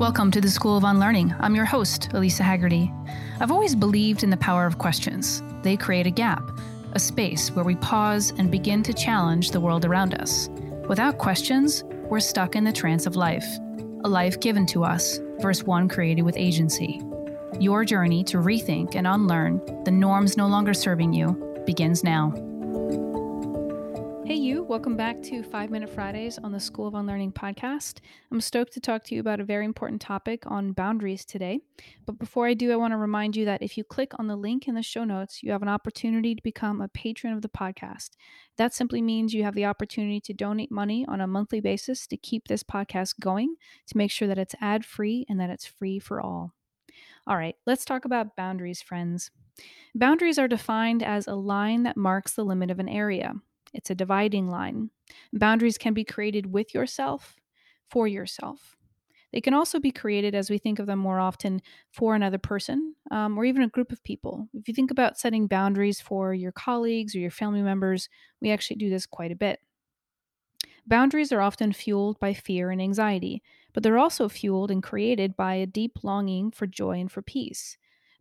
Welcome to the School of Unlearning. I'm your host, Elisa Haggerty. I've always believed in the power of questions. They create a gap, a space where we pause and begin to challenge the world around us. Without questions, we're stuck in the trance of life, a life given to us versus one created with agency. Your journey to rethink and unlearn the norms no longer serving you begins now. Welcome back to Five Minute Fridays on the School of Unlearning podcast. I'm stoked to talk to you about a very important topic on boundaries today. But before I do, I want to remind you that if you click on the link in the show notes, you have an opportunity to become a patron of the podcast. That simply means you have the opportunity to donate money on a monthly basis to keep this podcast going, to make sure that it's ad free and that it's free for all. All right, let's talk about boundaries, friends. Boundaries are defined as a line that marks the limit of an area. It's a dividing line. Boundaries can be created with yourself, for yourself. They can also be created, as we think of them more often, for another person um, or even a group of people. If you think about setting boundaries for your colleagues or your family members, we actually do this quite a bit. Boundaries are often fueled by fear and anxiety, but they're also fueled and created by a deep longing for joy and for peace.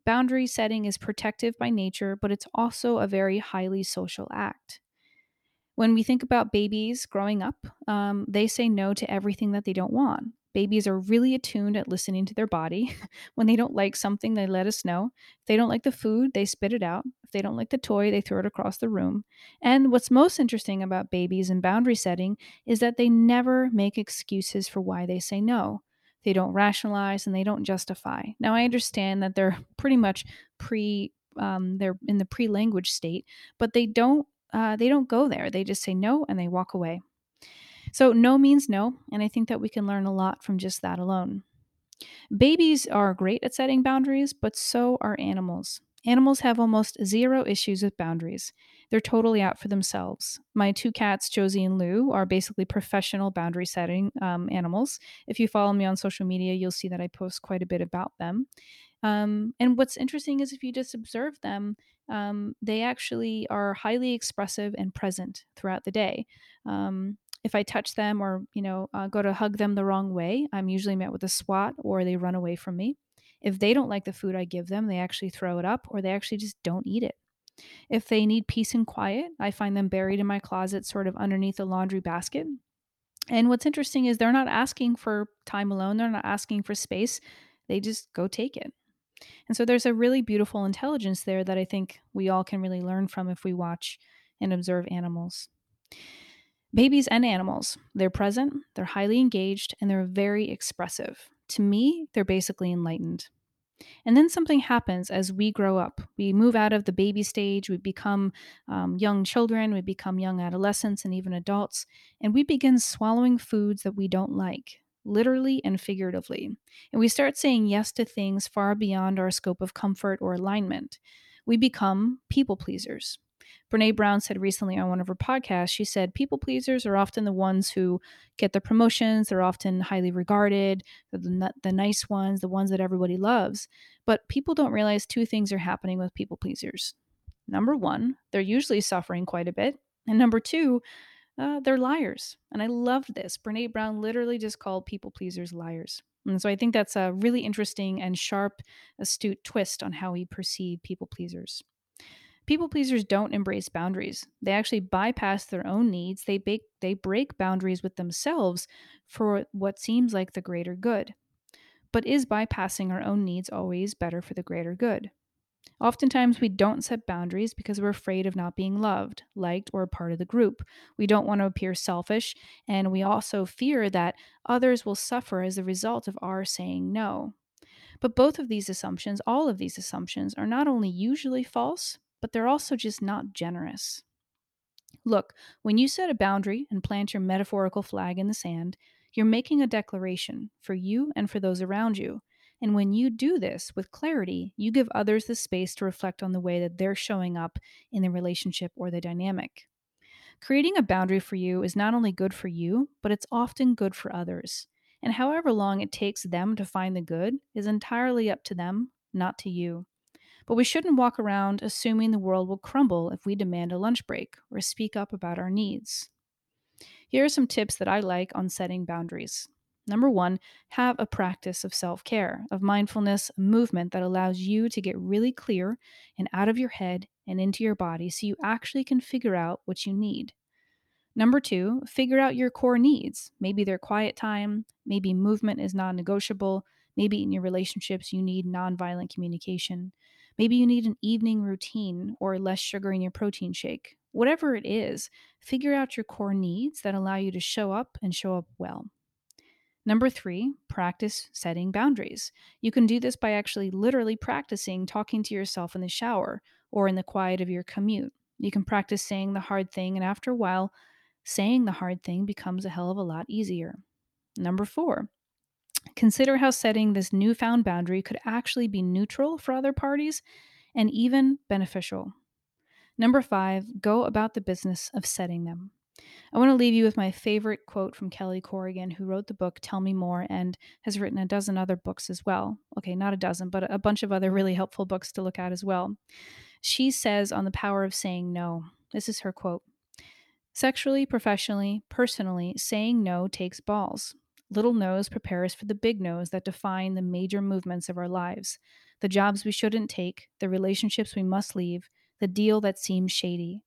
Boundary setting is protective by nature, but it's also a very highly social act. When we think about babies growing up, um, they say no to everything that they don't want. Babies are really attuned at listening to their body. when they don't like something, they let us know. If they don't like the food, they spit it out. If they don't like the toy, they throw it across the room. And what's most interesting about babies and boundary setting is that they never make excuses for why they say no. They don't rationalize and they don't justify. Now, I understand that they're pretty much pre um, they're in the pre-language state, but they don't uh, they don't go there. They just say no and they walk away. So, no means no. And I think that we can learn a lot from just that alone. Babies are great at setting boundaries, but so are animals. Animals have almost zero issues with boundaries. They're totally out for themselves. My two cats, Josie and Lou, are basically professional boundary setting um, animals. If you follow me on social media, you'll see that I post quite a bit about them. Um, and what's interesting is if you just observe them, um, they actually are highly expressive and present throughout the day. Um, if I touch them or you know uh, go to hug them the wrong way, I'm usually met with a swat or they run away from me. If they don't like the food I give them, they actually throw it up or they actually just don't eat it. If they need peace and quiet, I find them buried in my closet, sort of underneath the laundry basket. And what's interesting is they're not asking for time alone, they're not asking for space, they just go take it. And so there's a really beautiful intelligence there that I think we all can really learn from if we watch and observe animals. Babies and animals, they're present, they're highly engaged, and they're very expressive. To me, they're basically enlightened. And then something happens as we grow up. We move out of the baby stage, we become um, young children, we become young adolescents, and even adults, and we begin swallowing foods that we don't like literally and figuratively. And we start saying yes to things far beyond our scope of comfort or alignment. We become people pleasers. Brene Brown said recently on one of her podcasts, she said, People pleasers are often the ones who get the promotions. They're often highly regarded, the, the nice ones, the ones that everybody loves. But people don't realize two things are happening with people pleasers. Number one, they're usually suffering quite a bit. And number two, uh, they're liars. And I loved this. Brene Brown literally just called people pleasers liars. And so I think that's a really interesting and sharp, astute twist on how we perceive people pleasers. People pleasers don't embrace boundaries. They actually bypass their own needs. They, they break boundaries with themselves for what seems like the greater good. But is bypassing our own needs always better for the greater good? Oftentimes, we don't set boundaries because we're afraid of not being loved, liked, or a part of the group. We don't want to appear selfish, and we also fear that others will suffer as a result of our saying no. But both of these assumptions, all of these assumptions, are not only usually false, but they're also just not generous. Look, when you set a boundary and plant your metaphorical flag in the sand, you're making a declaration for you and for those around you. And when you do this with clarity, you give others the space to reflect on the way that they're showing up in the relationship or the dynamic. Creating a boundary for you is not only good for you, but it's often good for others. And however long it takes them to find the good is entirely up to them, not to you. But we shouldn't walk around assuming the world will crumble if we demand a lunch break or speak up about our needs. Here are some tips that I like on setting boundaries. Number one, have a practice of self care, of mindfulness, movement that allows you to get really clear and out of your head and into your body so you actually can figure out what you need. Number two, figure out your core needs. Maybe they're quiet time, maybe movement is non negotiable, maybe in your relationships you need nonviolent communication, maybe you need an evening routine or less sugar in your protein shake. Whatever it is, figure out your core needs that allow you to show up and show up well. Number three, practice setting boundaries. You can do this by actually literally practicing talking to yourself in the shower or in the quiet of your commute. You can practice saying the hard thing, and after a while, saying the hard thing becomes a hell of a lot easier. Number four, consider how setting this newfound boundary could actually be neutral for other parties and even beneficial. Number five, go about the business of setting them. I want to leave you with my favorite quote from Kelly Corrigan, who wrote the book Tell Me More and has written a dozen other books as well. Okay, not a dozen, but a bunch of other really helpful books to look at as well. She says on the power of saying no. This is her quote Sexually, professionally, personally, saying no takes balls. Little no's prepare us for the big no's that define the major movements of our lives the jobs we shouldn't take, the relationships we must leave, the deal that seems shady.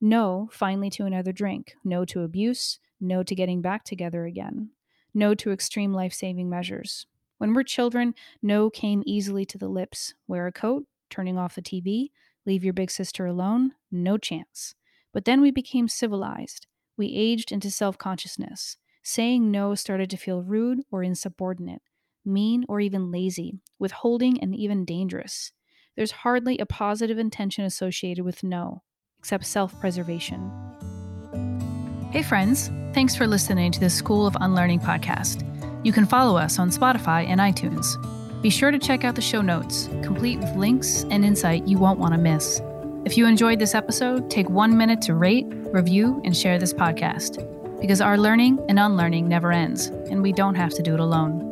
No, finally, to another drink. No to abuse. No to getting back together again. No to extreme life saving measures. When we're children, no came easily to the lips. Wear a coat, turning off the TV, leave your big sister alone, no chance. But then we became civilized. We aged into self consciousness. Saying no started to feel rude or insubordinate, mean or even lazy, withholding and even dangerous. There's hardly a positive intention associated with no except self preservation. Hey, friends. Thanks for listening to the School of Unlearning podcast. You can follow us on Spotify and iTunes. Be sure to check out the show notes, complete with links and insight you won't want to miss. If you enjoyed this episode, take one minute to rate, review, and share this podcast because our learning and unlearning never ends, and we don't have to do it alone.